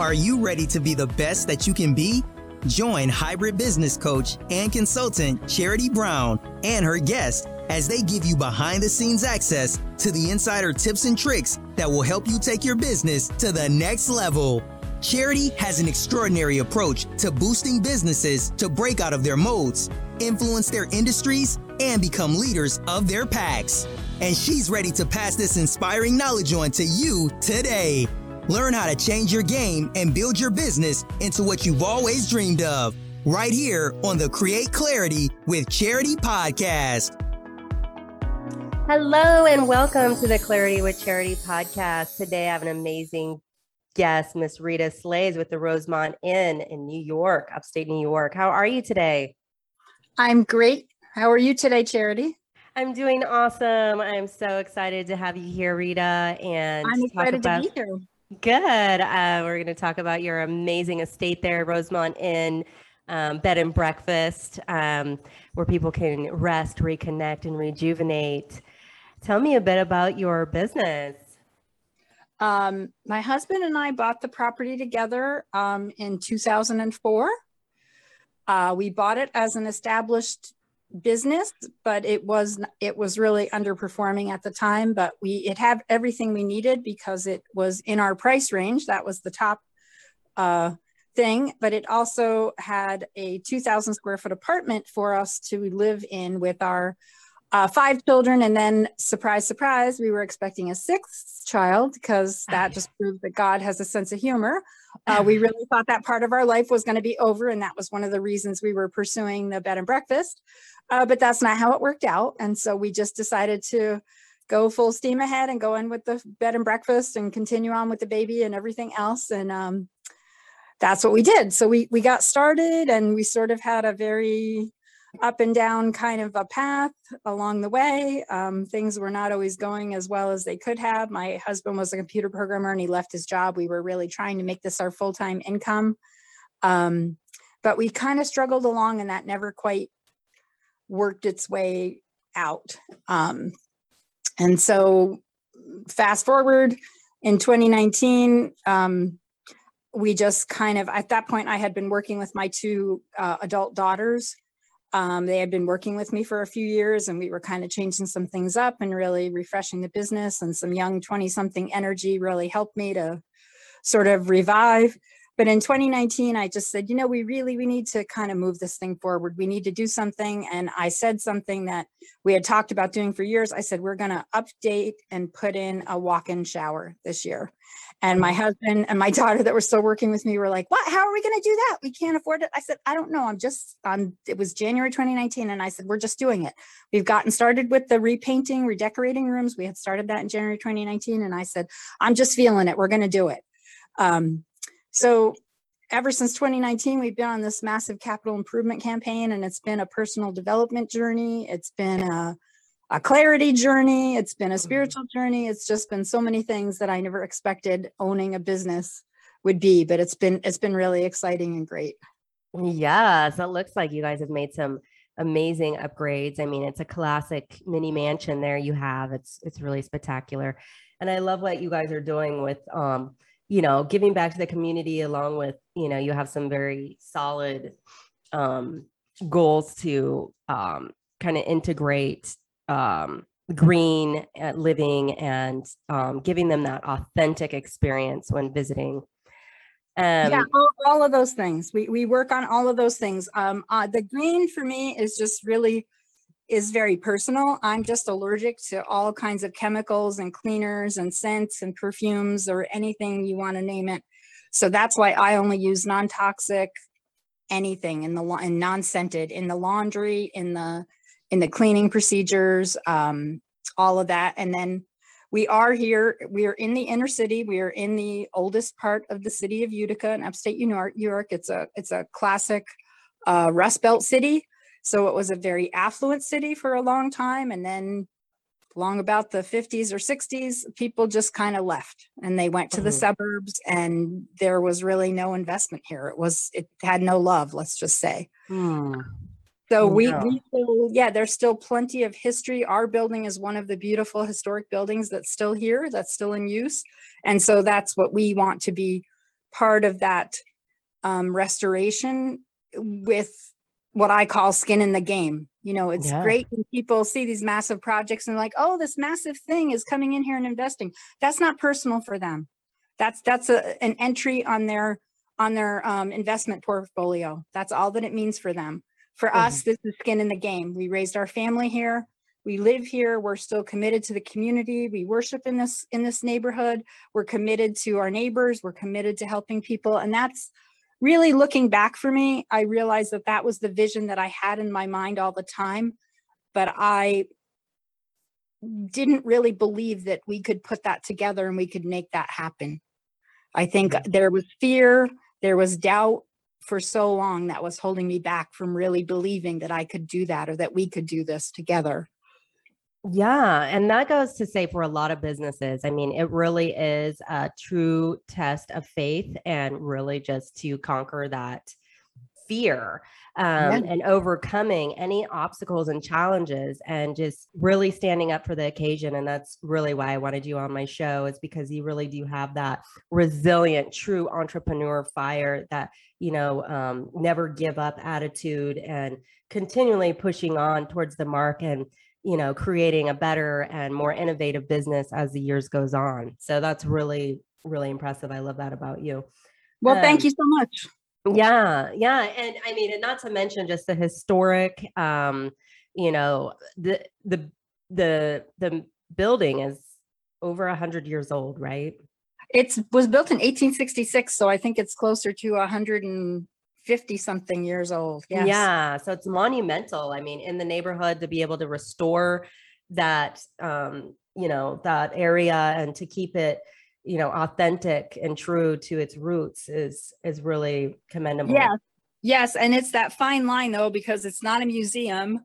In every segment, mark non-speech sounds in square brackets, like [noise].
Are you ready to be the best that you can be? Join hybrid business coach and consultant Charity Brown and her guest as they give you behind the scenes access to the insider tips and tricks that will help you take your business to the next level. Charity has an extraordinary approach to boosting businesses to break out of their modes, influence their industries, and become leaders of their packs. And she's ready to pass this inspiring knowledge on to you today. Learn how to change your game and build your business into what you've always dreamed of. Right here on the Create Clarity with Charity podcast. Hello and welcome to the Clarity with Charity podcast. Today I have an amazing guest, Miss Rita Slays with the Rosemont Inn in New York, upstate New York. How are you today? I'm great. How are you today, Charity? I'm doing awesome. I'm so excited to have you here, Rita. And I'm excited about, to be here. Good. Uh, we're going to talk about your amazing estate there, Rosemont Inn. Um, bed and breakfast um, where people can rest, reconnect, and rejuvenate. Tell me a bit about your business. Um, my husband and I bought the property together um, in 2004. Uh, we bought it as an established business, but it was it was really underperforming at the time. But we it had everything we needed because it was in our price range. That was the top uh, thing. But it also had a 2,000 square foot apartment for us to live in with our uh, five children, and then surprise, surprise, we were expecting a sixth child because that just proved that God has a sense of humor. Uh, we really thought that part of our life was going to be over, and that was one of the reasons we were pursuing the bed and breakfast. Uh, but that's not how it worked out, and so we just decided to go full steam ahead and go in with the bed and breakfast and continue on with the baby and everything else. And um, that's what we did. So we we got started, and we sort of had a very up and down kind of a path along the way. Um, things were not always going as well as they could have. My husband was a computer programmer and he left his job. We were really trying to make this our full time income. Um, but we kind of struggled along and that never quite worked its way out. Um, and so, fast forward in 2019, um, we just kind of, at that point, I had been working with my two uh, adult daughters um, they had been working with me for a few years and we were kind of changing some things up and really refreshing the business and some young 20 something energy really helped me to sort of revive but in 2019 i just said you know we really we need to kind of move this thing forward we need to do something and i said something that we had talked about doing for years i said we're going to update and put in a walk-in shower this year and my husband and my [laughs] daughter that were still working with me were like, "What? How are we going to do that? We can't afford it." I said, "I don't know. I'm just um it was January 2019 and I said, "We're just doing it." We've gotten started with the repainting, redecorating rooms. We had started that in January 2019 and I said, "I'm just feeling it. We're going to do it." Um so ever since 2019 we've been on this massive capital improvement campaign and it's been a personal development journey. It's been a a clarity journey. It's been a mm-hmm. spiritual journey. It's just been so many things that I never expected owning a business would be, but it's been it's been really exciting and great. Yes, it looks like you guys have made some amazing upgrades. I mean, it's a classic mini mansion there you have. It's it's really spectacular. And I love what you guys are doing with um, you know, giving back to the community along with, you know, you have some very solid um goals to um kind of integrate um, green uh, living and um, giving them that authentic experience when visiting. Um, yeah, all, all, of those things. We we work on all of those things. Um, uh, the green for me is just really is very personal. I'm just allergic to all kinds of chemicals and cleaners and scents and perfumes or anything you want to name it. So that's why I only use non-toxic anything in the and non-scented in the laundry, in the in the cleaning procedures, um, all of that. And then we are here, we are in the inner city. We are in the oldest part of the city of Utica in upstate New York. It's a it's a classic uh, Rust Belt city. So it was a very affluent city for a long time. And then long about the 50s or 60s, people just kind of left and they went to the suburbs and there was really no investment here. It was, it had no love, let's just say. Hmm. So we, we still, yeah, there's still plenty of history. Our building is one of the beautiful historic buildings that's still here, that's still in use. And so that's what we want to be part of that um, restoration with what I call skin in the game. You know, it's Yeah. great when people see these massive projects and like, oh, this massive thing is coming in here and investing. That's not personal for them. That's that's a, an entry on their on their um, investment portfolio. That's all that it means for them. For us, this is skin in the game. We raised our family here. We live here. We're still committed to the community. We worship in this in this neighborhood. We're committed to our neighbors. We're committed to helping people, and that's really looking back for me. I realized that that was the vision that I had in my mind all the time, but I didn't really believe that we could put that together and we could make that happen. I think mm-hmm. there was fear, there was doubt for so long that was holding me back from really believing that I could do that or that we could do this together. Yeah, and that goes to say for a lot of businesses. I mean, it really is a true test of faith and really just to conquer that fear um, and overcoming any obstacles and challenges and just really standing up for the occasion. And that's really why I wanted you on my show, is because you really do have that resilient, true entrepreneur fire that, you know, um, never give up attitude and continually pushing on towards the mark and you know creating a better and more innovative business as the years goes on. So that's really really impressive. I love that about you. Well, thank Um, you so much. yeah yeah and i mean and not to mention just the historic um you know the the the the building is over a hundred years old right? It was built in 1866, so I think it's closer to 150 something years old. Yes. Yeah, so it's monumental. I mean, in the neighborhood to be able to restore that um, you know, that area and to keep it, you know, authentic and true to its roots is is really commendable. Yes. Yes. And it's that fine line though, because it's not a museum.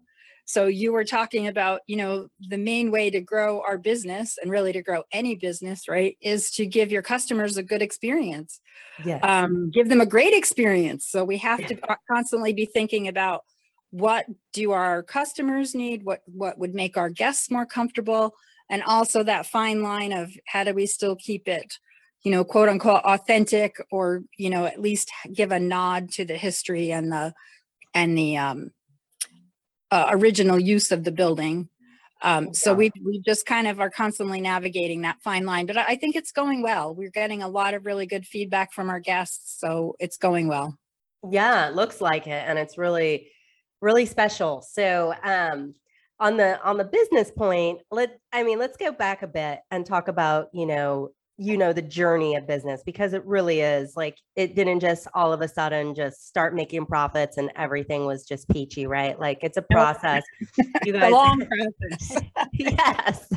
So you were talking about, you know, the main way to grow our business and really to grow any business, right, is to give your customers a good experience. Yes. um, give them a great experience. So we have to constantly be thinking about what do our customers need, what what would make our guests more comfortable, and also that fine line of how do we still keep it, you know, quote unquote authentic, or you know, at least give a nod to the history and the and the um, uh, original use of the building. Um, so we we just kind of are constantly navigating that fine line, but I, I think it's going well. We're getting a lot of really good feedback from our guests, so it's going well. Yeah, it looks like it, and it's really, really special. So, um, on the on the business point, let I mean, let's go back a bit and talk about you know you know the journey of business because it really is like it didn't just all of a sudden just start making profits and everything was just peachy, right? Like it's a process. You [laughs] guys, long process. [laughs] yes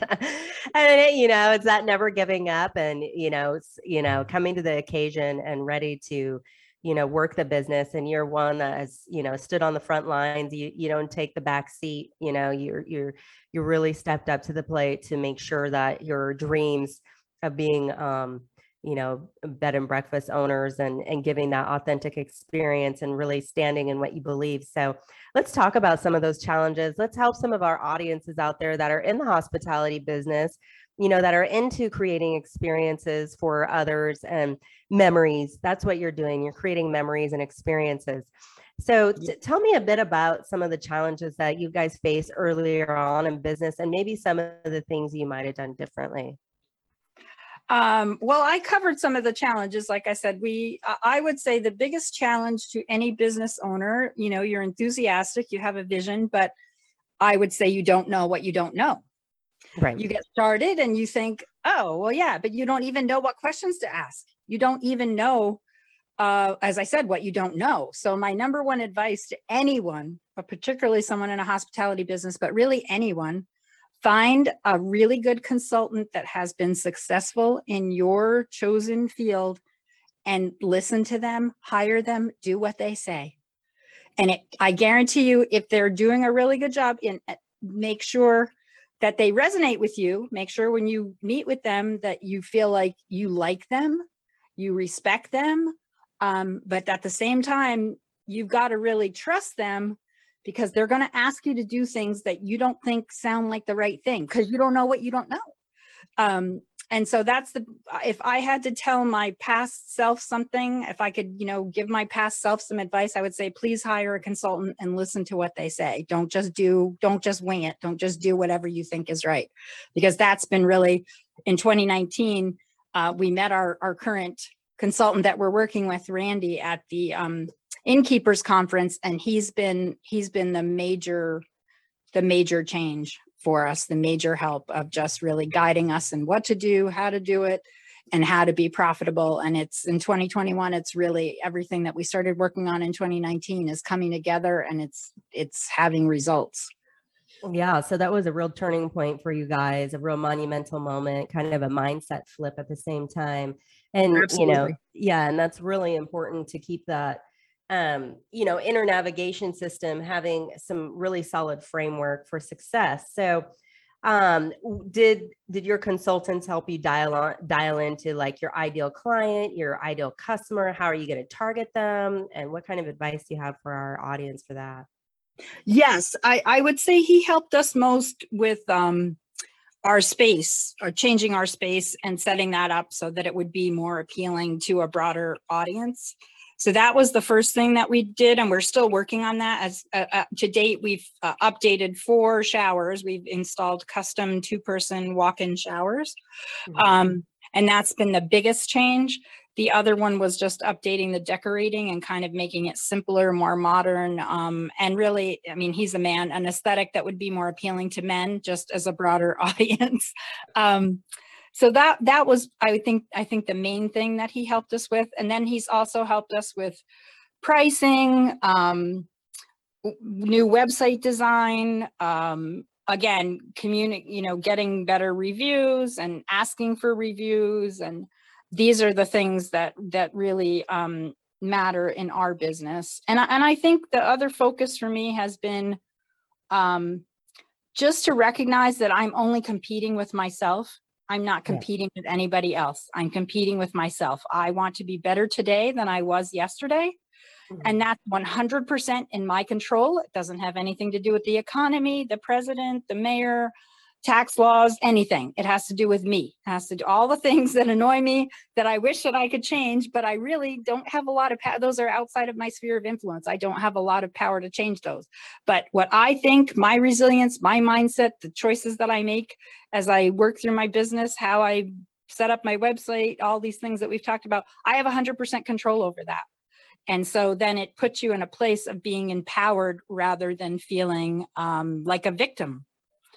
and it, you know it's that never giving up and you know you know coming to the occasion and ready to you know work the business and you're one that has you know stood on the front lines you you don't take the back seat you know you're you're you really stepped up to the plate to make sure that your dreams of being um you know bed and breakfast owners and and giving that authentic experience and really standing in what you believe so let's talk about some of those challenges. Let's help some of our audiences out there that are in the hospitality business, you know, that are into creating experiences for others and memories. That's what you're doing. You're creating memories and experiences. So t- tell me a bit about some of the challenges that you guys face earlier on in business and maybe some of the things you might have done differently. Um, well, I covered some of the challenges. Like I said, we, I- I would say the biggest challenge to any business owner, you know, you're enthusiastic, you have a vision, but I would say you don't know what you don't know. Right. You get started and you think, oh, well, yeah, but you don't even know what questions to ask. You don't even know, uh, as I said, what you don't know. So my number one advice to anyone, but particularly someone in a hospitality business, but really anyone, find a really good consultant that has been successful in your chosen field and listen to them, hire them, do what they say. And it, I guarantee you, if they're doing a really good job in, uh, make sure that they resonate with you. Make sure when you meet with them that you feel like you like them, you respect them. Um, but at the same time, you've got to really trust them because they're going to ask you to do things that you don't think sound like the right thing because you don't know what you don't know. Um, and so that's the if i had to tell my past self something if i could you know give my past self some advice i would say please hire a consultant and listen to what they say. Don't just do don't just wing it. Don't just do whatever you think is right. Because that's been really in 2019 uh, we met our our current consultant that we're working with randy at the um, innkeepers conference and he's been he's been the major the major change for us, the major help of just really guiding us in what to do, how to do it, and how to be profitable. And it's in 2021, it's really everything that we started working on in 2019 is coming together and it's it's having results. Yeah, so that was a real turning point for you guys, a real monumental moment, kind of a mindset flip at the same time. And Absolutely. you know, yeah, and that's really important to keep that um, you know, inner navigation system having some really solid framework for success. So um did did your consultants help you dial on dial into like your ideal client your ideal customer? How are you going to target them? And what kind of advice do you have for our audience for that? Yes i i would say he helped us most with um our space or changing our space and setting that up so that it would be more appealing to a broader audience so that was the first thing that we did, and we're still working on that. As uh, uh, to date, we've uh, updated four showers. We've installed custom two-person walk-in showers, mm-hmm. um, and that's been the biggest change. The other one was just updating the decorating and kind of making it simpler, more modern, um, and really, I mean, he's a man, an aesthetic that would be more appealing to men, just as a broader [laughs] audience. um, so that that was i think i think the main thing that he helped us with. And then he's also helped us with pricing um, new website design um, again communi- you know getting better reviews and asking for reviews. And these are the things that that really um, matter in our business. And I, and I think the other focus for me has been um, just to recognize that I'm only competing with myself I'm not competing with anybody else. I'm competing with myself. I want to be better today than I was yesterday. Mm-hmm. And that's 100% in my control. It doesn't have anything to do with the economy, the president, the mayor, tax laws, anything. It has to do with me. It has to do all the things that annoy me that I wish that I could change, but I really don't have a lot of power. Those are outside of my sphere of influence. I don't have a lot of power to change those. But what I think, my resilience, my mindset, the choices that I make as I work through my business, how I set up my website, all these things that we've talked about, I have 100% control over that. And so then it puts you in a place of being empowered rather than feeling um, like a victim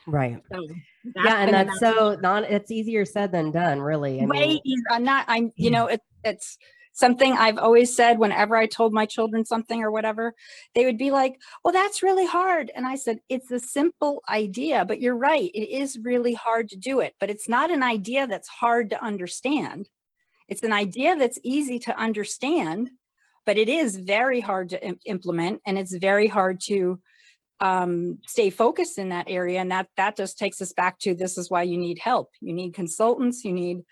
Right. So yeah, and that's so not it's easier said than done, really. I way mean, easier. I'm not I'm you mm. know, it, it's something I've always said whenever I told my children something or whatever, they would be like, Well, that's really hard. And I said, It's a simple idea, but you're right. It is really hard to do it, but it's not an idea that's hard to understand. It's an idea that's easy to understand, but it is very hard to Im- implement and it's very hard to um, stay focused in that area. And that that just takes us back to this is why you need help. You need consultants. You need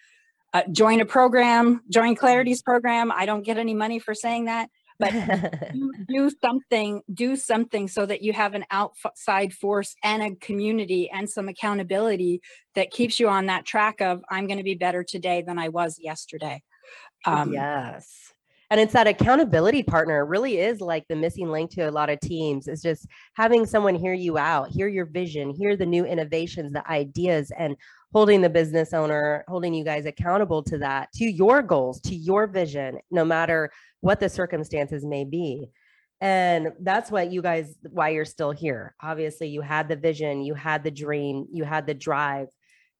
uh, join a program, join Clarity's program. I don't get any money for saying that, but [laughs] do, do something. Do something so that you have an outside force and a community and some accountability that keeps you on that track of I'm going to be better today than I was yesterday. Um, yes and it's that accountability partner really is like the missing link to a lot of teams is just having someone hear you out hear your vision hear the new innovations the ideas and holding the business owner holding you guys accountable to that to your goals to your vision no matter what the circumstances may be. And that's what you guys why you're still here. Obviously you had the vision you had the dream you had the drive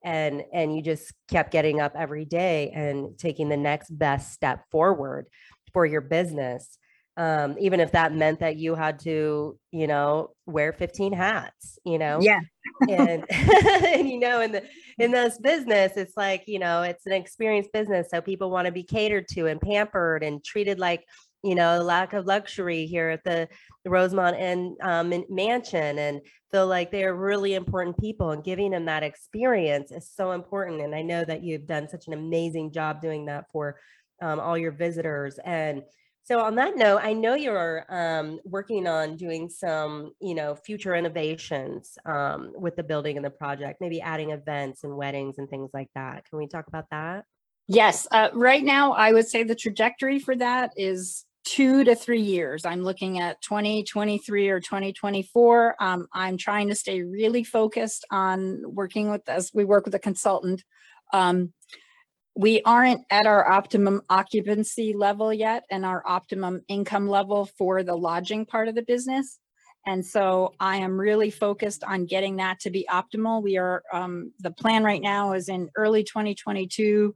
and and you just kept getting up every day and taking the next best step forward for your business um, even if that meant that you had to you know wear 15 hats you know? Yeah. And, and [laughs] [laughs] you know in the in this business it's like you know it's an experienced business so people want to be catered to and pampered and treated like you know a lack of luxury here at the, the rosemont and um, mansion and feel like they're really important people and giving them that experience is so important and i know that you've done such an amazing job doing that for um, all your visitors. And So on that note, I know you're um, working on doing some, you know, future innovations um, with the building and the project, maybe adding events and weddings and things like that. Can we talk about that? Yes, uh, right now I would say the trajectory for that is two to three years. I'm looking at 2023 or 2024. Um, I'm trying to stay really focused on working with as we work with a consultant. Um, we aren't at our optimum occupancy level yet and our optimum income level for the lodging part of the business. And so I am really focused on getting that to be optimal. We are, um, the plan right now is in early 2022,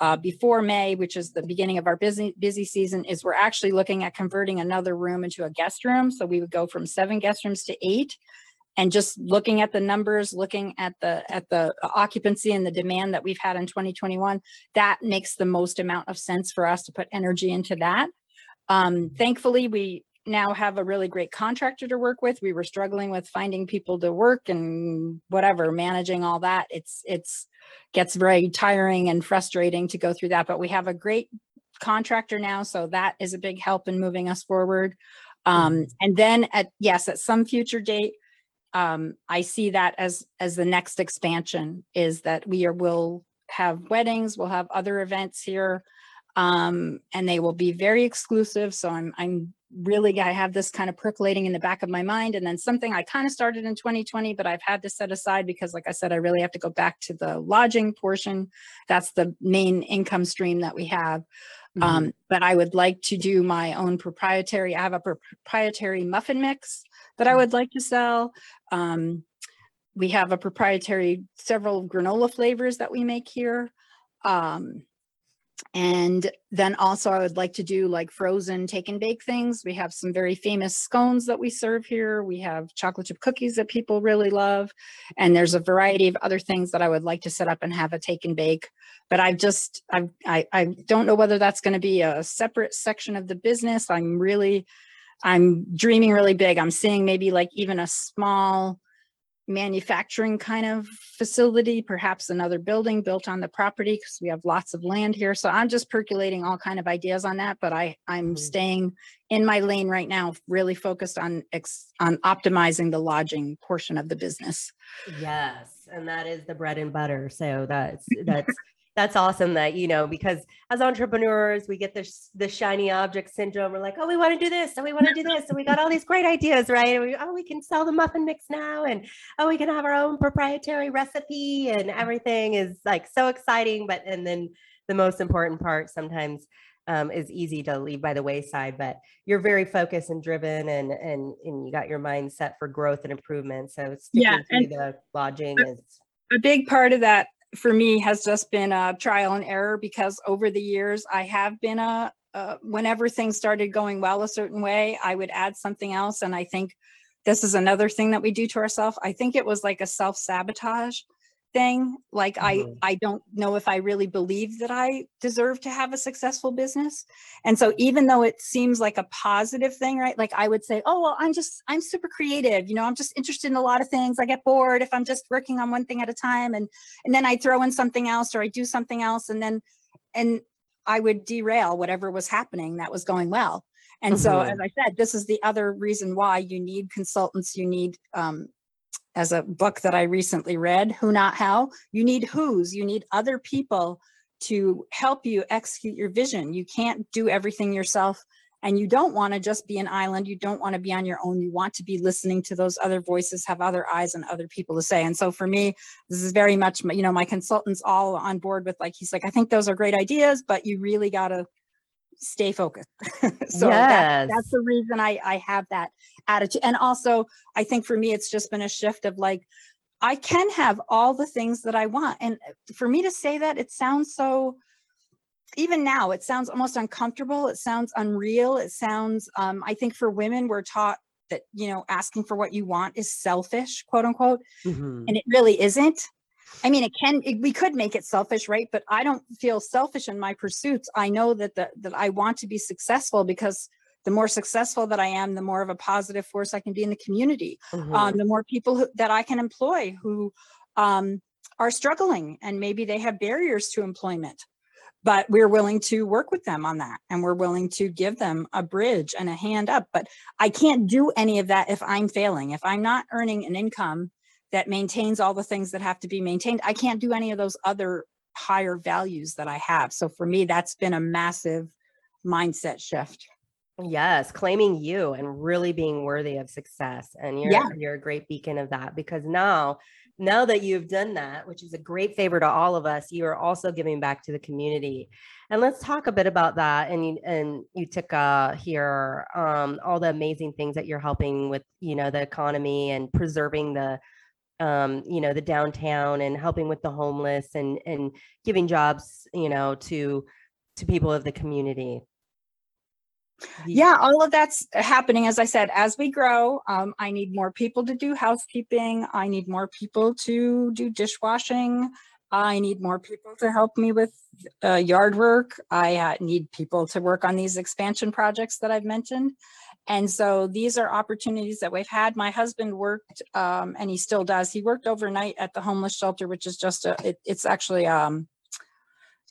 uh, before May, which is the beginning of our busy, busy season, is we're actually looking at converting another room into a guest room. So we would go from seven guest rooms to eight and just looking at the numbers, looking at the at the occupancy and the demand that we've had in 2021, that makes the most amount of sense for us to put energy into that. Um, thankfully, we now have a really great contractor to work with. We were struggling with finding people to work and whatever, managing all that. It's it's gets very tiring and frustrating to go through that, but we have a great contractor now, so that is a big help in moving us forward. Um, and then at yes, at some future date, um, I see that as as the next expansion is that we are will have weddings, we'll have other events here, um, and they will be very exclusive. So I'm I'm really I have this kind of percolating in the back of my mind, and then something I kind of started in 2020, but I've had to set aside because, like I said, I really have to go back to the lodging portion. That's the main income stream that we have. Mm-hmm. Um, but I would like to do my own proprietary. I have a proprietary muffin mix that I mm. would like to sell. Um, we have a proprietary several granola flavors that we make here. Um, and then also I would like to do like frozen take and bake things. We have some very famous scones that we serve here. We have chocolate chip cookies that people really love. And there's a variety of other things that I would like to set up and have a take and bake. But I've just, I've, I, I don't know whether that's going to be a separate section of the business. I'm really I'm dreaming really big. I'm seeing maybe like even a small manufacturing kind of facility, perhaps another building built on the property because we have lots of land here. So I'm just percolating all kind of ideas on that, but I I'm mm-hmm. staying in my lane right now, really focused on ex, on optimizing the lodging portion of the business. Yes, and that is the bread and butter. So that's [laughs] that's that's awesome that you know because as entrepreneurs we get this the shiny object syndrome. We're like oh we want to do this and we want to do this and we got all these great ideas right? And we, oh we can sell the muffin mix now and oh we can have our own proprietary recipe and everything is like so exciting but and then the most important part sometimes um, is easy to leave by the wayside but you're very focused and driven and and and you got your mind set for growth and improvement so sticking yeah, to the lodging is a big part of that for me has just been a trial and error because over the years I have been a, uh, whenever things started going well a certain way, I would add something else. And I think this is another thing that we do to ourselves. I think it was like a self sabotage thing like mm-hmm. i i don't know if i really believe that i deserve to have a successful business and so even though it seems like a positive thing right like i would say oh well i'm just i'm super creative you know i'm just interested in a lot of things i get bored if i'm just working on one thing at a time and and then i throw in something else or i do something else and then and i would derail whatever was happening that was going well and mm-hmm. so as i said this is the other reason why you need consultants you need um, as a book that I recently read, Who Not How. You need who's, you need other people to help you execute your vision. You can't do everything yourself and you don't want to just be an island. You don't want to be on your own. You want to be listening to those other voices, have other eyes and other people to say. And so for me, this is very much, you know, my consultants all on board with like, he's like, I think those are great ideas, but you really got to stay focused. [laughs] so yes. that, that's the reason I, I have that attitude. And also, I think for me, it's just been a shift of like, I can have all the things that I want. And for me to say that, it sounds so, even now, it sounds almost uncomfortable. It sounds unreal. It sounds, um, I think for women, we're taught that, you know, asking for what you want is selfish, quote unquote. Mm-hmm. And it really isn't. I mean, it can, it, we could make it selfish, right? But I don't feel selfish in my pursuits. I know that the, that I want to be successful because the more successful that I am, the more of a positive force I can be in the community. Mm-hmm. Um, the more people who, that I can employ who um, are struggling and maybe they have barriers to employment. but we're willing to work with them on that and we're willing to give them a bridge and a hand up but i can't do any of that if i'm failing if i'm not earning an income that maintains all the things that have to be maintained i can't do any of those other higher values that i have so for me that's been a massive mindset shift Yes, claiming you and really being worthy of success. And you're Yeah. you're a great beacon of that because now now that you've done that, which is a great favor to all of us, you are also giving back to the community. And let's talk a bit about that. And you and you took uh here um all the amazing things that you're helping with, you know, the economy and preserving the um you know the downtown and helping with the homeless and and giving jobs you know to to people of the community. Yeah all of that's happening as i said as we grow um, i need more people to do housekeeping i need more people to do dishwashing i need more people to help me with uh, yard work i uh, need people to work on these expansion projects that i've mentioned and so these are opportunities that we've had. My husband worked um, and he still does. He worked overnight at the homeless shelter which is just a it, it's actually um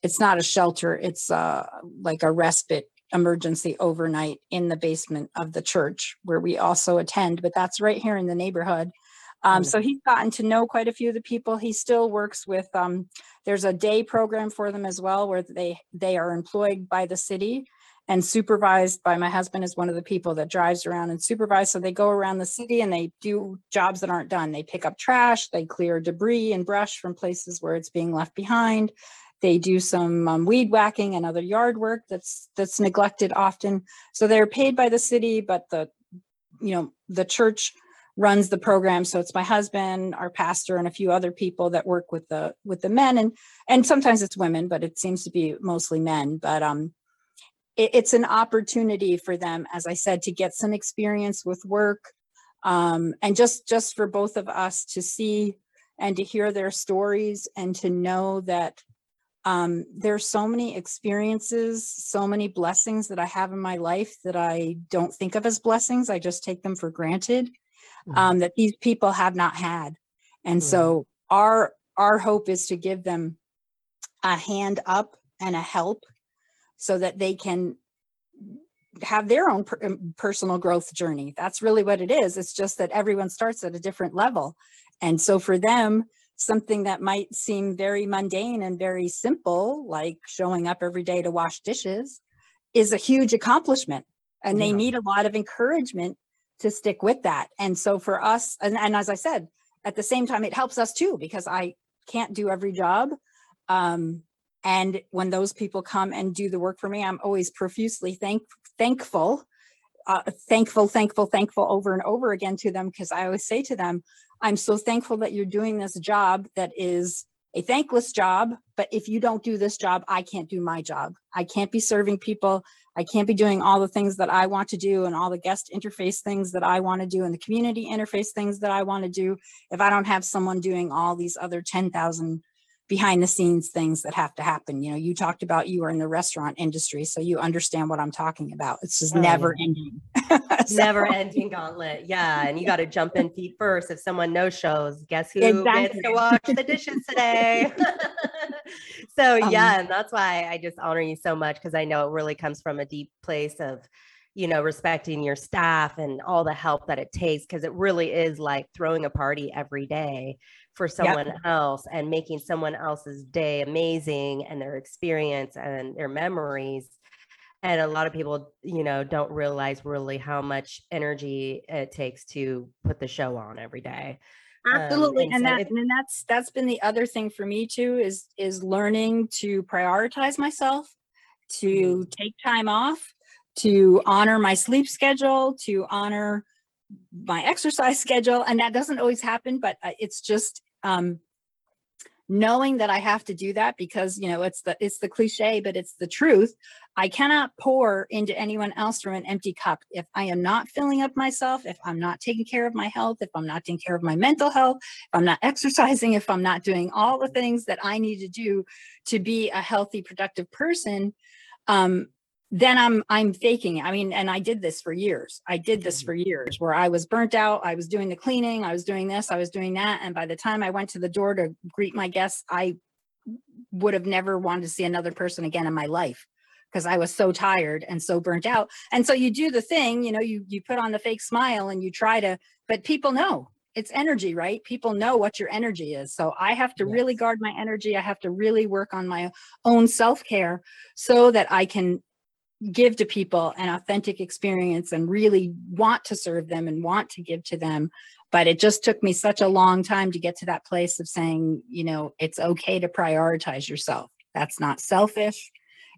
it's not a shelter. It's uh like a respite emergency overnight in the basement of the church where we also attend, but that's right here in the neighborhood. Um, so he's gotten to know quite a few of the people. He still works with, um, there's a day program for them as well, where they, they are employed by the city and supervised by my husband is one of the people that drives around and supervise. So they go around the city and they do jobs that aren't done. They pick up trash, they clear debris and brush from places where it's being left behind. They do some um, weed whacking and other yard work that's that's neglected often. So they're paid by the city, but the you know the church runs the program. So it's my husband, our pastor, and a few other people that work with the with the men and and sometimes it's women, but it seems to be mostly men. But um, it, it's an opportunity for them, as I said, to get some experience with work, um, and just just for both of us to see and to hear their stories and to know that um, there's so many experiences, so many blessings that I have in my life that I don't think of as blessings. I just take them for granted Mhm. um, that these people have not had. And Mhm. so our our hope is to give them a hand up and a help so that they can have their own per- um, personal growth journey. That's really what it is. It's just that everyone starts at a different level. And so for them, something that might seem very mundane and very simple, like showing up every day to wash dishes, is a huge accomplishment. And they Yeah. need a lot of encouragement to stick with that. And so for us, and, and as I said, at the same time, it helps us too, because I can't do every job. Um, and when those people come and do the work for me, I'm always profusely thank, thankful, uh, thankful, thankful, thankful over and over again to them. Because I always say to them, I'm so thankful that you're doing this job that is a thankless job. But if you don't do this job, I can't do my job. I can't be serving people. I can't be doing all the things that I want to do and all the guest interface things that I want to do and the community interface things that I want to do if I don't have someone doing all these other 10,000 behind the scenes things that have to happen. You know, you talked about you are in the restaurant industry, so you understand what I'm talking about. It's just Oh, yeah. never ending. [laughs] So- never ending gauntlet. Yeah. And you got to jump in feet first. If someone no shows, guess who gets Exactly. to wash the dishes today? [laughs] [laughs] so, Um, yeah. And that's why I just honor you so much because I know it really comes from a deep place of, you know, respecting your staff and all the help that it takes because it really is like throwing a party every day for someone else and making someone else's day amazing and their experience and their memories. And a lot of people you know don't realize really how much energy it takes to put the show on every day. Um, Absolutely. and and so that it- and that's that's been the other thing for me too is is learning to prioritize myself, to take time off, to honor my sleep schedule, to honor my exercise [laughs] schedule and that doesn't always happen but uh, it's just um knowing that I have to do that because you know it's the it's the cliche but it's the truth. I cannot pour into anyone else from an empty cup. If I am not filling up myself if I'm not taking care of my health if I'm not taking care of my mental health if I'm not [laughs] exercising if I'm not doing all the things that I need to do to be a healthy productive person um then I'm I'm faking it. I mean, and I did this for years. I did this Mhm. for years where I was burnt out. I was doing the cleaning, I was doing this, I was doing that. And by the time I went to the door to greet my guests, I would have never wanted to see another person again in my life because I was so tired and so burnt out. And so you do the thing, you know, you you put on the fake smile and you try to, but people know it's energy, right? People know what your energy is. So I have to yes. really guard my energy. I have to really work on my own self-care so that I can give to people an authentic experience and really want to serve them and want to give to them. But it just took me such a long time to get to that place of saying you know it's okay to prioritize yourself. That's not selfish.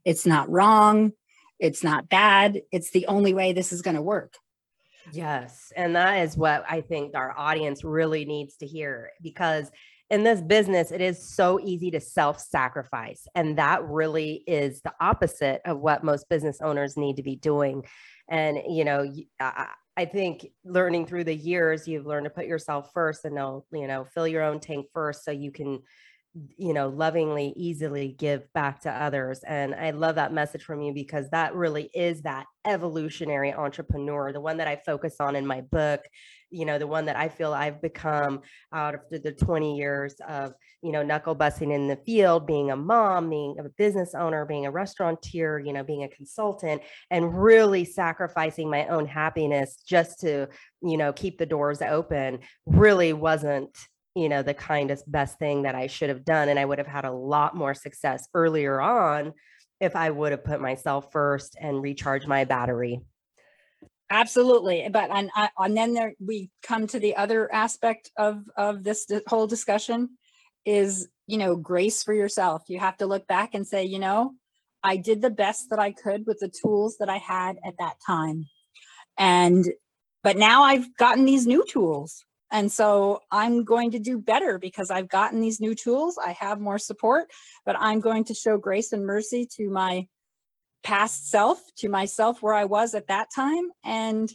It's not wrong. It's not bad. It's the only way this is going to work. Yes and that is what i think our audience really needs to hear because in this business, it is so easy to self sacrifice. And that really is the opposite of what most business owners need to be doing. And, you know, I, think learning through the years, you've learned to put yourself first and they'll, you know, fill your own tank first so you can you know lovingly easily give back to others and i love that message from you because that really is that evolutionary entrepreneur the one that i focus on in my book you know the one that i feel i've become out of the 20 years of you know knuckle busting in the field being a mom being a business owner being a restaurateur you know being a consultant and really sacrificing my own happiness just to you know keep the doors open really wasn't you know the kindest best thing that i should have done and i would have had a lot more success earlier on if i would have put myself first and recharged my battery absolutely but and, uh, and then there we come to the other aspect of of this whole discussion is you know grace for yourself you have to look back and say you know i did the best that i could with the tools that i had at that time and but now i've gotten these new tools and so I'm going to do better because I've gotten these new tools. I have more support, but I'm going to show grace and mercy to my past self, to myself where I was at that time. And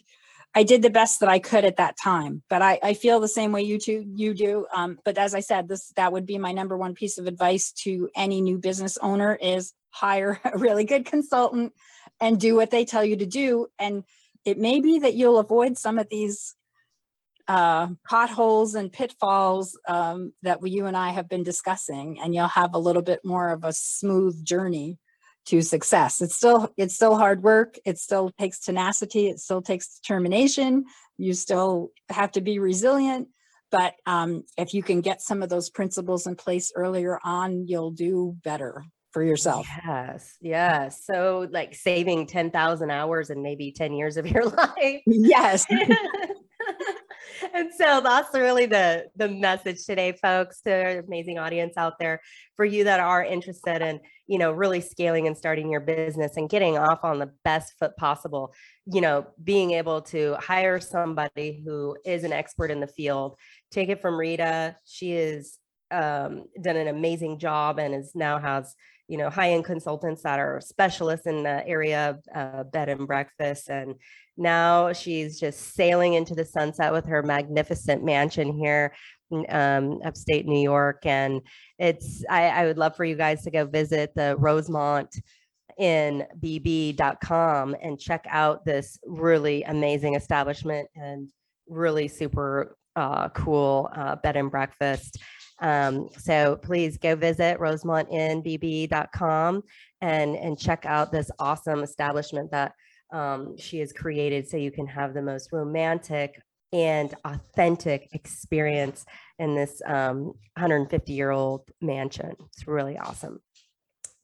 I did the best that I could at that time. But I, I feel the same way you two you do. Um, but as I said, this that would be my number one piece of advice to any new business owner is hire [laughs] a really good consultant and do what they tell you to do. And it may be that you'll avoid some of these uh, potholes and pitfalls um, that we, you and I have been discussing, and you'll have a little bit more of a smooth journey to success. It's still it's still hard work. It still takes tenacity. It still takes determination. You still have to be resilient. But um, if you can get some of those principles in place earlier on, you'll do better for yourself. Yes, yes. So like saving 10,000 hours and maybe 10 years of your [laughs] life. Yes. [laughs] and [laughs] so that's really the the message today folks. To our amazing audience out there for you that are interested in you know really scaling and starting your business and getting off on the best foot possible you know being able to hire somebody who is an expert in the field take it from rita. She has um, done an amazing job and is now has you know high-end consultants that are specialists in the area of uh, bed and breakfast and now she's just sailing into the sunset with her magnificent mansion here um, upstate new york. And it's I, I would love for you guys to go visit the rosemont in bb.com and check out this really amazing establishment and really super uh, cool uh, bed and breakfast. Um, so please go visit rosemontinbb.com and, and check out this awesome establishment that um, she has created so you can have the most romantic and authentic experience in this um, 150 year old mansion. It's really awesome.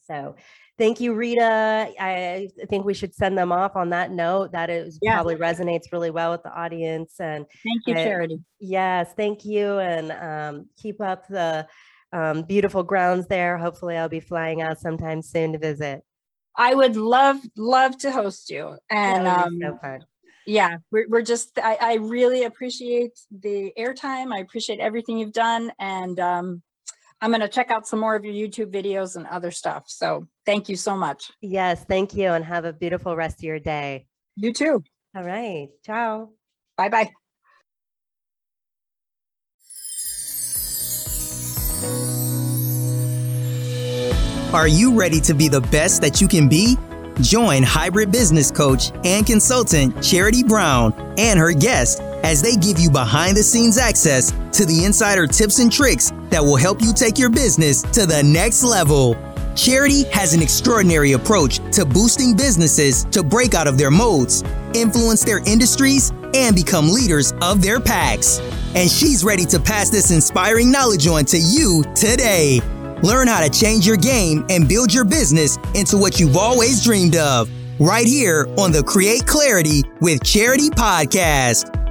So Thank you, Rita. I think we should send them off on that note. That is yeah. probably resonates really well with the audience. And thank you, Charity. Yes, thank you, and um, keep up the um, beautiful grounds there. Hopefully, I'll be flying out sometime soon to visit. I would love love to host you, and um, so fun. Yeah, we're, we're just. I, I really appreciate the airtime. I appreciate everything you've done, and um, I'm going to check out some more of your YouTube videos and other stuff. So thank you so much. Yes, thank you. And have a beautiful rest of your day. You too. All right. Ciao. Bye bye. Are you ready to be the best that you can be? Join hybrid business coach and consultant Charity Brown and her guest as they give you behind the scenes access to the insider tips and tricks that will help you take your business to the next level. Charity has an extraordinary approach to boosting businesses to break out of their modes, influence their industries, and become leaders of their packs. And she's ready to pass this inspiring knowledge on to you today. Learn how to change your game and build your business into what you've always dreamed of. Right here on the Create Clarity with Charity podcast.